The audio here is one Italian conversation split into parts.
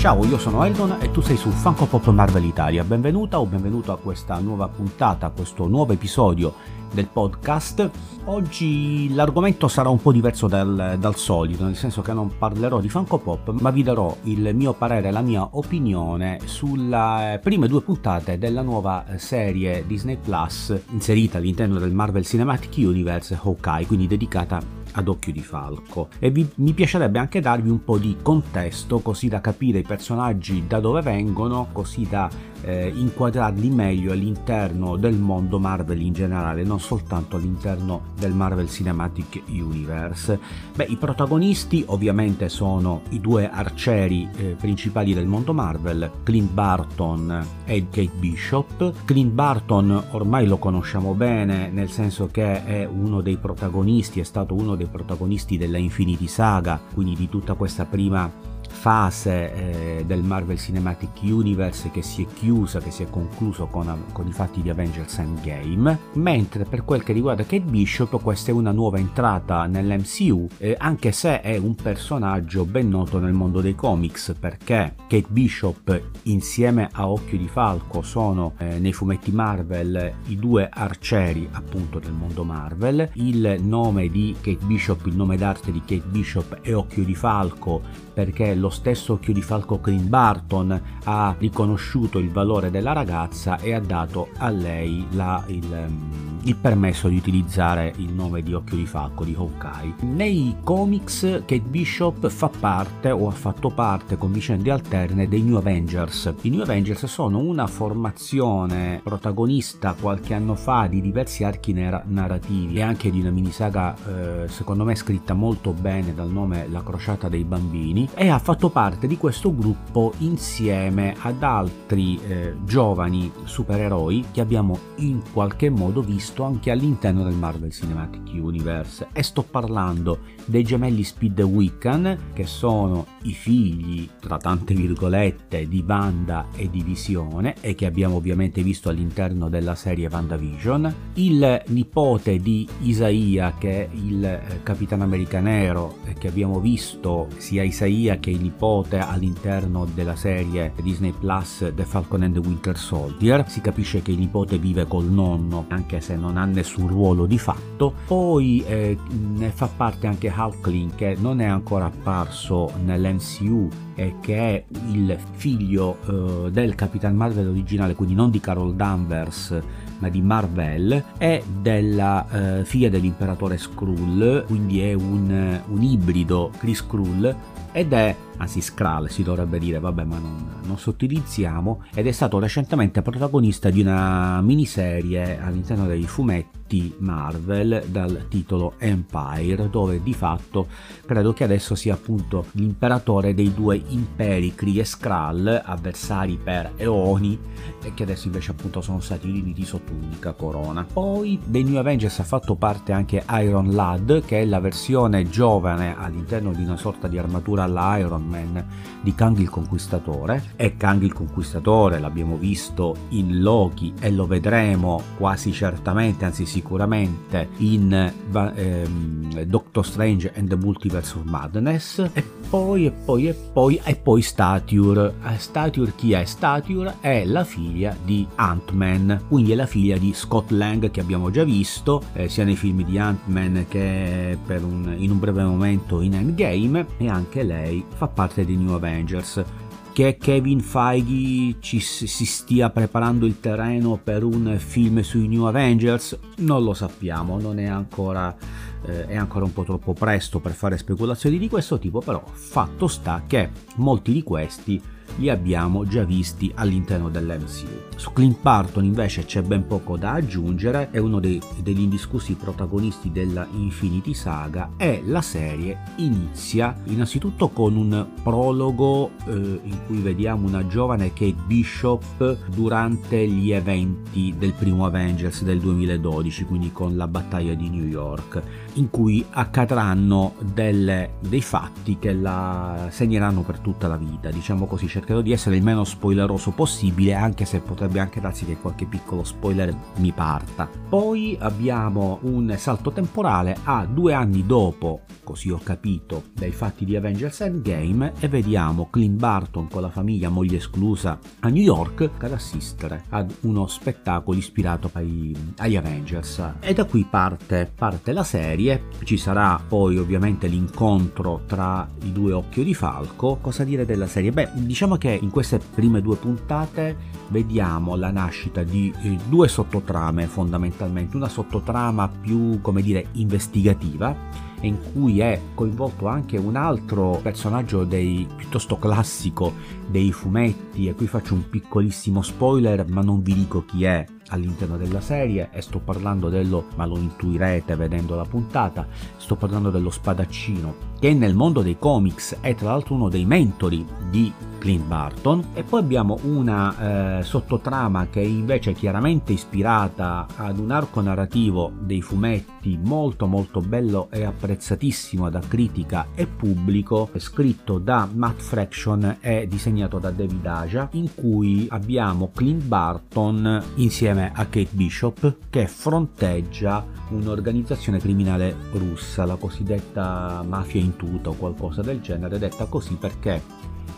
Ciao, io sono Eldon e tu sei su Funko Pop Marvel Italia. Benvenuta o benvenuto a questa nuova puntata, a questo nuovo episodio del podcast. Oggi l'argomento sarà un po' diverso dal, dal, solito, nel senso che non parlerò di Funko Pop, ma vi darò il mio parere, la mia opinione sulle prime due puntate della nuova serie Disney Plus inserita all'interno del Marvel Cinematic Universe Hawkeye, quindi dedicata ad occhio di falco. E vi, mi piacerebbe anche darvi un po' di contesto così da capire i personaggi da dove vengono così da eh, inquadrarli meglio all'interno del mondo Marvel in generale non soltanto all'interno del Marvel Cinematic Universe. Beh i protagonisti ovviamente sono i due arcieri eh, principali del mondo Marvel Clint Barton e Kate Bishop. Clint Barton ormai lo conosciamo bene nel senso che è uno dei protagonisti è stato uno dei protagonisti della Infinity Saga, quindi di tutta questa prima fase eh, del Marvel Cinematic Universe che si è chiusa, che si è concluso con, con, i fatti di Avengers Endgame, mentre per quel che riguarda Kate Bishop questa è una nuova entrata nell'MCU, eh, anche se è un personaggio ben noto nel mondo dei comics, perché Kate Bishop insieme a Occhio di Falco sono eh, nei fumetti Marvel i due arcieri appunto del mondo Marvel, il nome di Kate Bishop, il nome d'arte di Kate Bishop è Occhio di Falco perché lo stesso Occhio di Falco Clint Barton ha riconosciuto il valore della ragazza e ha dato a lei la, il, mm, il, permesso di utilizzare il nome di Occhio di Falco di Hawkeye. Nei comics Kate Bishop fa parte o ha fatto parte con vicende alterne dei New Avengers. I New Avengers sono una formazione protagonista qualche anno fa di diversi archi narrativi e anche di una minisaga eh, secondo me scritta molto bene dal nome La crociata dei bambini e ha fatto parte di questo gruppo insieme ad altri eh, giovani supereroi che abbiamo in qualche modo visto anche all'interno del Marvel Cinematic Universe e sto parlando dei gemelli Speed Wiccan che sono i figli tra tante virgolette di Wanda e di Visione e che abbiamo ovviamente visto all'interno della serie WandaVision il nipote di Isaia che è il eh, Capitano America Nero che abbiamo visto sia Isaia che il nipote all'interno della serie Disney Plus The Falcon and the Winter Soldier. Si capisce che il nipote vive col nonno, anche se non ha nessun ruolo di fatto. Poi eh, ne fa parte anche Hulkling, che non è ancora apparso nell'MCU e che è il figlio eh, del Capitan Marvel originale, quindi non di Carol Danvers ma di Marvel, è della eh, figlia dell'imperatore Skrull, quindi è un, un ibrido Chris Skrull ed è, anzi Skrull si dovrebbe dire, vabbè ma non, non sottilizziamo, ed è stato recentemente protagonista di una miniserie all'interno dei fumetti Marvel dal titolo Empire, dove di fatto credo che adesso sia appunto l'imperatore dei due imperi Kree e Skrull, avversari per eoni, e che adesso invece appunto sono stati riuniti sotto un'unica corona. Poi dei New Avengers ha fatto parte anche Iron Lad, che è la versione giovane all'interno di una sorta di armatura alla Iron Man di Kang il Conquistatore. E Kang il Conquistatore l'abbiamo visto in Loki e lo vedremo quasi certamente, anzi sicuramente in ehm, Doctor Strange and the Multiverse of Madness. E poi, e poi, e poi, e poi Stature. Eh, Stature chi è? Stature è la figlia di Ant-Man, quindi è la figlia di Scott Lang che abbiamo già visto eh, sia nei film di Ant-Man che un, in un breve momento in Endgame e anche lei fa parte dei New Avengers che Kevin Feige ci, si stia preparando il terreno per un film sui New Avengers? Non lo sappiamo, non è ancora, eh, è ancora un po' troppo presto per fare speculazioni di questo tipo, però fatto sta che molti di questi li abbiamo già visti all'interno dell'MCU. Su Clint Barton invece c'è ben poco da aggiungere, è uno dei, degli indiscussi protagonisti della Infinity Saga e la serie inizia innanzitutto con un prologo eh, in cui vediamo una giovane Kate Bishop durante gli eventi del primo Avengers del 2012, quindi con la battaglia di New York, in cui accadranno delle, dei fatti che la segneranno per tutta la vita, diciamo così c'è cercherò di essere il meno spoileroso possibile, anche se potrebbe anche darsi che qualche piccolo spoiler mi parta. Poi abbiamo un salto temporale a due anni dopo, così ho capito, dai fatti di Avengers Endgame e vediamo Clint Barton con la famiglia moglie esclusa a New York ad assistere ad uno spettacolo ispirato ai, agli Avengers. E da qui parte, parte la serie, ci sarà poi ovviamente l'incontro tra i due Occhio di Falco. Cosa dire della serie? Beh, diciamo che in queste prime due puntate vediamo la nascita di eh, due sottotrame fondamentalmente, una sottotrama più, come dire, investigativa in cui è coinvolto anche un altro personaggio dei, piuttosto classico dei fumetti e qui faccio un piccolissimo spoiler ma non vi dico chi è all'interno della serie e sto parlando dello, ma lo intuirete vedendo la puntata, sto parlando dello spadaccino che nel mondo dei comics è tra l'altro uno dei mentori di Clint Barton e poi abbiamo una eh, sottotrama che è invece chiaramente ispirata ad un arco narrativo dei fumetti molto molto bello e apprezzatissimo da critica e pubblico scritto da Matt Fraction e disegnato da David Aja in cui abbiamo Clint Barton insieme a Kate Bishop che fronteggia un'organizzazione criminale russa la cosiddetta mafia in tuta o qualcosa del genere detta così perché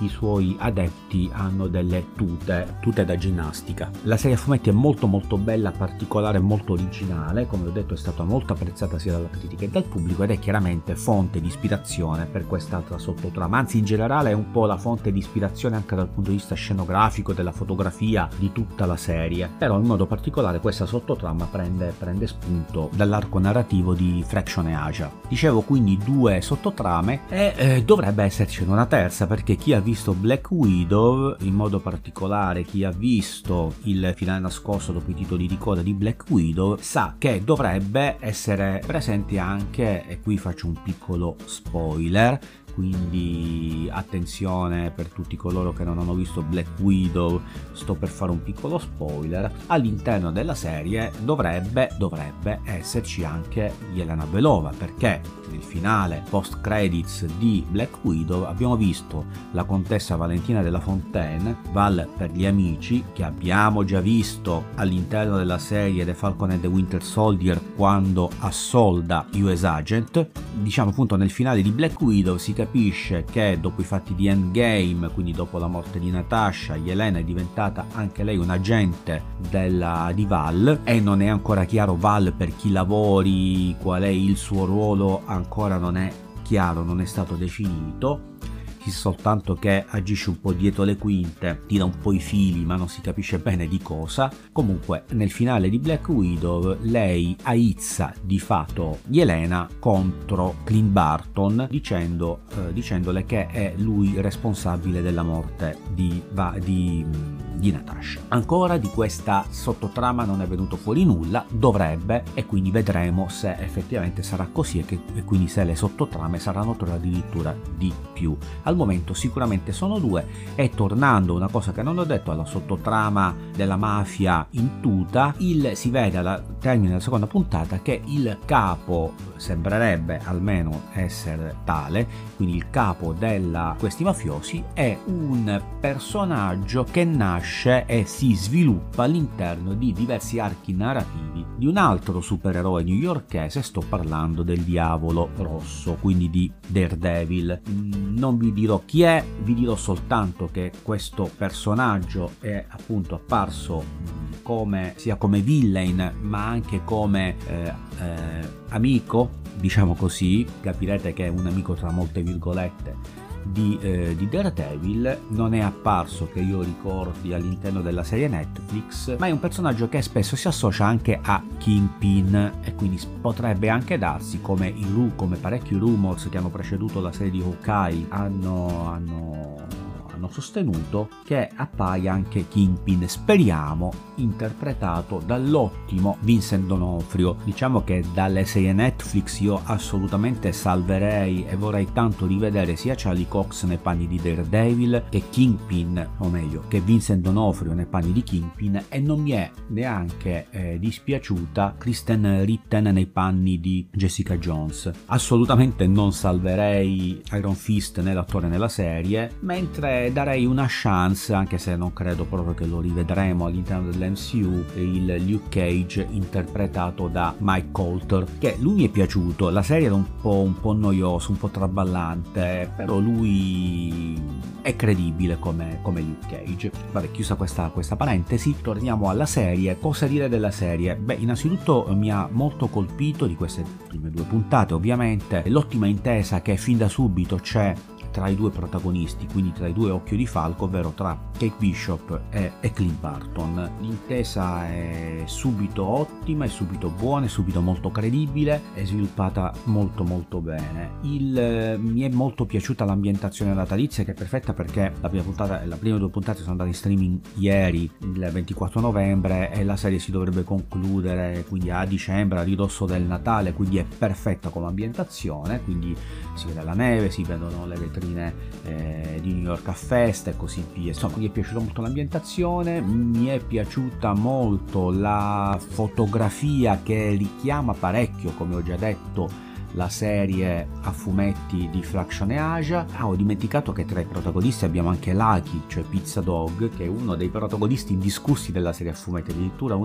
i suoi adepti hanno delle tute, tute da ginnastica. La serie a fumetti è molto molto bella, particolare, molto originale, come ho detto è stata molto apprezzata sia dalla critica che dal pubblico ed è chiaramente fonte di ispirazione per quest'altra sottotrama, anzi in generale è un po' la fonte di ispirazione anche dal punto di vista scenografico, della fotografia di tutta la serie, però in modo particolare questa sottotrama prende, prende spunto dall'arco narrativo di Fraction e Asia. Dicevo quindi due sottotrame e eh, dovrebbe essercene una terza perché chi ha visto Black Widow, in modo particolare chi ha visto il finale nascosto dopo i titoli di coda di Black Widow, sa che dovrebbe essere presente anche, e qui faccio un piccolo spoiler, quindi attenzione per tutti coloro che non hanno visto Black Widow, sto per fare un piccolo spoiler, all'interno della serie dovrebbe, dovrebbe esserci anche Yelena Belova, perché nel finale post credits di Black Widow abbiamo visto la contessa Valentina della Fontaine, Val per gli amici, che abbiamo già visto all'interno della serie The Falcon and the Winter Soldier quando assolda US Agent, diciamo appunto nel finale di Black Widow si capisce capisce che dopo i fatti di Endgame, quindi dopo la morte di Natasha, Yelena è diventata anche lei un agente della, di Val e non è ancora chiaro Val per chi lavori, qual è il suo ruolo, ancora non è chiaro, non è stato definito soltanto che agisce un po' dietro le quinte, tira un po' i fili ma non si capisce bene di cosa. Comunque nel finale di Black Widow lei aizza di fatto Yelena contro Clint Barton dicendo, eh, dicendole che è lui responsabile della morte di, di, di Natasha. Ancora di questa sottotrama non è venuto fuori nulla, dovrebbe e quindi vedremo se effettivamente sarà così e, che, e quindi se le sottotrame saranno addirittura di più. Al al momento sicuramente sono due e tornando una cosa che non ho detto alla sottotrama della mafia in tuta, il, si vede alla termine della seconda puntata che il capo sembrerebbe almeno essere tale, quindi il capo di questi mafiosi è un personaggio che nasce e si sviluppa all'interno di diversi archi narrativi di un altro supereroe newyorkese, sto parlando del diavolo rosso, quindi di Daredevil. Mm, non vi dirò chi è, vi dirò soltanto che questo personaggio è appunto apparso mm, come, sia come villain ma anche come eh, eh, amico, diciamo così, capirete che è un amico tra molte virgolette di, eh, di, Daredevil non è apparso che io ricordi all'interno della serie Netflix, ma è un personaggio che spesso si associa anche a Kingpin e quindi potrebbe anche darsi come, i, come parecchi rumors che hanno preceduto la serie di Hawkeye hanno, hanno hanno sostenuto che appaia anche Kingpin, speriamo interpretato dall'ottimo Vincent Donofrio. Diciamo che dalle serie Netflix io assolutamente salverei e vorrei tanto rivedere sia Charlie Cox nei panni di Daredevil che Kingpin, o meglio, che Vincent Donofrio nei panni di Kingpin e non mi è neanche eh, dispiaciuta Kristen Ritten nei panni di Jessica Jones. Assolutamente non salverei Iron Fist né l'attore nella serie, mentre darei una chance, anche se non credo proprio che lo rivedremo all'interno dell'MCU, il Luke Cage interpretato da Mike Coulter, che lui mi è piaciuto, la serie era un po', un po noiosa, un po' traballante, però lui è credibile come, come Luke Cage. Vabbè, chiusa questa, questa parentesi, torniamo alla serie. Cosa dire della serie? Beh, innanzitutto mi ha molto colpito di queste prime due puntate, ovviamente, l'ottima intesa che fin da subito c'è tra i due protagonisti, quindi tra i due occhio di falco, ovvero tra Kate Bishop e, e Clint Barton. L'intesa è subito ottima, è subito buona, è subito molto credibile, è sviluppata molto molto bene. Il, eh, mi è molto piaciuta l'ambientazione natalizia che è perfetta perché la prima puntata, le prime due puntate sono andate in streaming ieri, il 24 novembre, e la serie si dovrebbe concludere quindi a dicembre, a ridosso del Natale, quindi è perfetta come ambientazione, quindi si vede la neve, si vedono le vetrine vetrine eh, di New York a festa e così via. Insomma, mi è piaciuta molto l'ambientazione, mi è piaciuta molto la fotografia che richiama parecchio, come ho già detto, la serie a fumetti di Fraction e Asia. Ah, ho dimenticato che tra i protagonisti abbiamo anche Lucky, cioè Pizza Dog, che è uno dei protagonisti indiscussi della serie a fumetti. Addirittura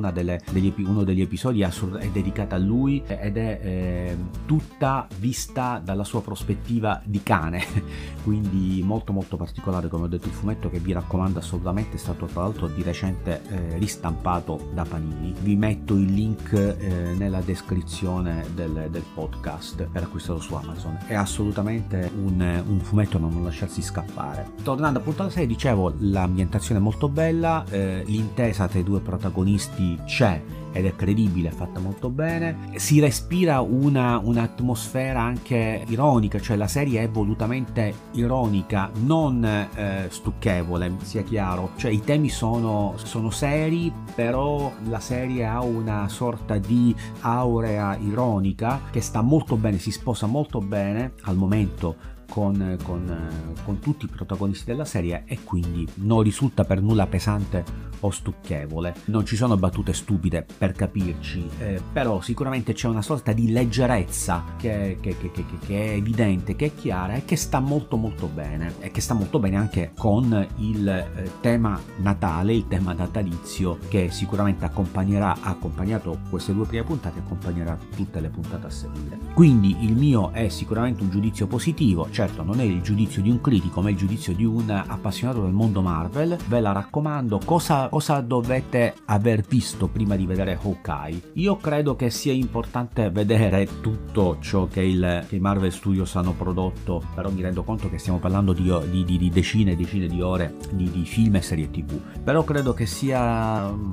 degli, uno degli episodi è dedicato a lui ed è eh, tutta vista dalla sua prospettiva di cane. Quindi molto molto particolare, come ho detto, il fumetto che vi raccomando assolutamente. È stato tra l'altro di recente eh, ristampato da Panini. Vi metto il link eh, nella descrizione del, del podcast per acquistarlo su Amazon. È assolutamente un, un fumetto da non lasciarsi scappare. Tornando appunto alla serie, dicevo, l'ambientazione è molto bella, eh, l'intesa tra i due protagonisti c'è ed è credibile, è fatta molto bene. Si respira una, un'atmosfera anche ironica, cioè la serie è volutamente ironica, non eh, stucchevole, sia chiaro. Cioè i temi sono, sono seri, però la serie ha una sorta di aurea ironica che sta molto bene, si sposa molto bene al momento con, con, con, tutti i protagonisti della serie e quindi non risulta per nulla pesante o stucchevole. Non ci sono battute stupide per capirci, eh, però sicuramente c'è una sorta di leggerezza che, che, che, che, è evidente, che è chiara e che sta molto molto bene e che sta molto bene anche con il eh, tema natale, il tema natalizio che sicuramente accompagnerà, ha accompagnato queste due prime puntate, accompagnerà tutte le puntate a seguire. Quindi il mio è sicuramente un giudizio positivo, certo non è il giudizio di un critico ma è il giudizio di un appassionato del mondo Marvel ve la raccomando cosa, cosa dovete aver visto prima di vedere Hawkeye? Io credo che sia importante vedere tutto ciò che, i Marvel Studios hanno prodotto però mi rendo conto che stiamo parlando di, di, di, decine e decine di ore di, di film e serie tv però credo che sia um,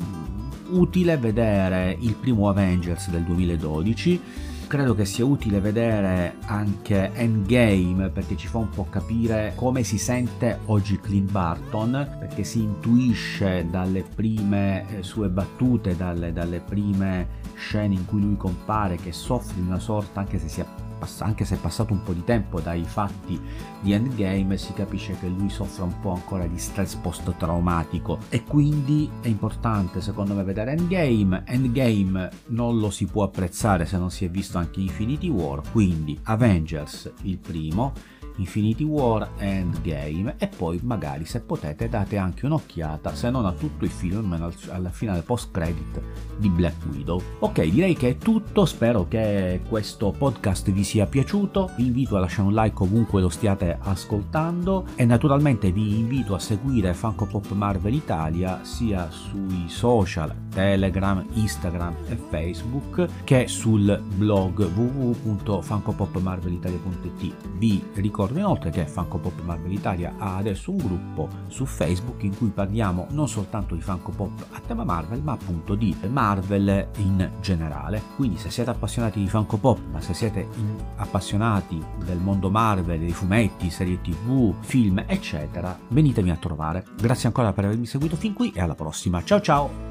utile vedere il primo Avengers del 2012 credo che sia utile vedere anche Endgame perché ci fa un po' capire come si sente oggi Clint Barton perché si intuisce dalle prime eh, sue battute, dalle, dalle prime scene in cui lui compare che soffre di una sorta anche se si è anche se è passato un po' di tempo dai fatti di Endgame, si capisce che lui soffre un po' ancora di stress post-traumatico. E quindi è importante secondo me vedere Endgame. Endgame non lo si può apprezzare se non si è visto anche Infinity War, quindi Avengers il primo Infinity War Endgame e poi magari se potete date anche un'occhiata se non a tutto il film alla finale post credit di Black Widow. Ok direi che è tutto spero che questo podcast vi sia piaciuto vi invito a lasciare un like ovunque lo stiate ascoltando e naturalmente vi invito a seguire Funko Pop Marvel Italia sia sui social Telegram, Instagram e Facebook che sul blog www.funkopopmarvelitalia.it vi ricordo ricordo inoltre che Funko Pop Marvel Italia ha adesso un gruppo su Facebook in cui parliamo non soltanto di Funko Pop a tema Marvel, ma appunto di Marvel in generale. Quindi se siete appassionati di Funko Pop, ma se siete appassionati del mondo Marvel, dei fumetti, serie TV, film, eccetera, venitemi a trovare. Grazie ancora per avermi seguito fin qui e alla prossima. Ciao ciao!